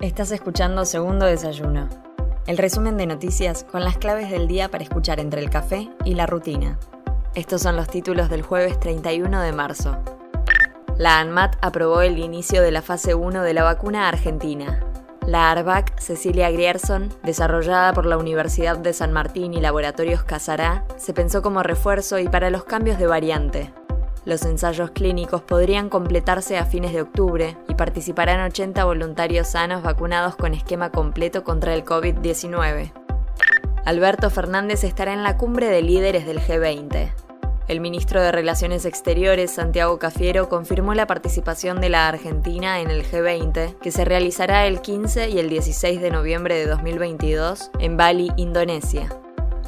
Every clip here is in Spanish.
Estás escuchando Segundo Desayuno, el resumen de noticias con las claves del día para escuchar entre el café y la rutina. Estos son los títulos del jueves 31 de marzo. La ANMAT aprobó el inicio de la fase 1 de la vacuna argentina. La ARVAC Cecilia Grierson, desarrollada por la Universidad de San Martín y Laboratorios Casará, se pensó como refuerzo y para los cambios de variante, los ensayos clínicos podrían completarse a fines de octubre y participarán 80 voluntarios sanos vacunados con esquema completo contra el COVID-19. Alberto Fernández estará en la cumbre de líderes del G20. El ministro de Relaciones Exteriores, Santiago Cafiero, confirmó la participación de la Argentina en el G20, que se realizará el 15 y el 16 de noviembre de 2022 en Bali, Indonesia.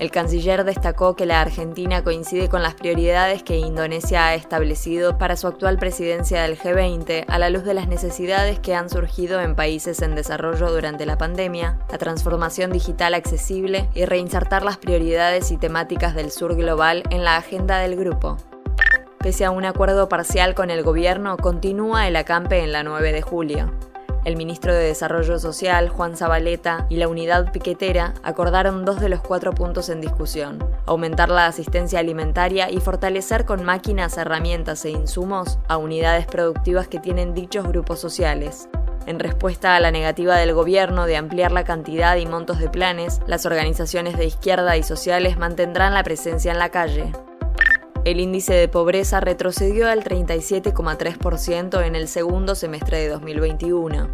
El canciller destacó que la Argentina coincide con las prioridades que Indonesia ha establecido para su actual presidencia del G20 a la luz de las necesidades que han surgido en países en desarrollo durante la pandemia, la transformación digital accesible y reinsertar las prioridades y temáticas del sur global en la agenda del grupo. Pese a un acuerdo parcial con el gobierno, continúa el acampe en la 9 de julio. El ministro de Desarrollo Social, Juan Zabaleta, y la unidad piquetera acordaron dos de los cuatro puntos en discusión, aumentar la asistencia alimentaria y fortalecer con máquinas, herramientas e insumos a unidades productivas que tienen dichos grupos sociales. En respuesta a la negativa del gobierno de ampliar la cantidad y montos de planes, las organizaciones de izquierda y sociales mantendrán la presencia en la calle. El índice de pobreza retrocedió al 37,3% en el segundo semestre de 2021.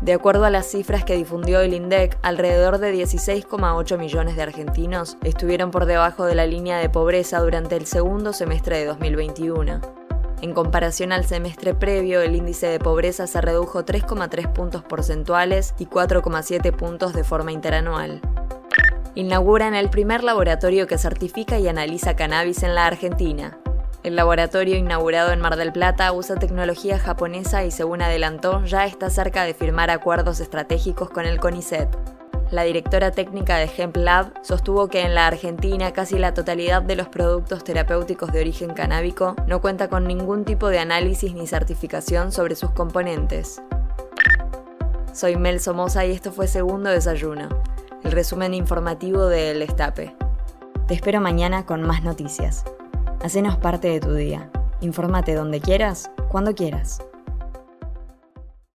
De acuerdo a las cifras que difundió el INDEC, alrededor de 16,8 millones de argentinos estuvieron por debajo de la línea de pobreza durante el segundo semestre de 2021. En comparación al semestre previo, el índice de pobreza se redujo 3,3 puntos porcentuales y 4,7 puntos de forma interanual inauguran el primer laboratorio que certifica y analiza cannabis en la Argentina. El laboratorio inaugurado en Mar del Plata usa tecnología japonesa y según adelantó ya está cerca de firmar acuerdos estratégicos con el CONICET. La directora técnica de Hemp Lab sostuvo que en la Argentina casi la totalidad de los productos terapéuticos de origen canábico no cuenta con ningún tipo de análisis ni certificación sobre sus componentes. Soy Mel Somoza y esto fue Segundo Desayuno el resumen informativo del Estape. Te espero mañana con más noticias. Hacenos parte de tu día. Infórmate donde quieras, cuando quieras.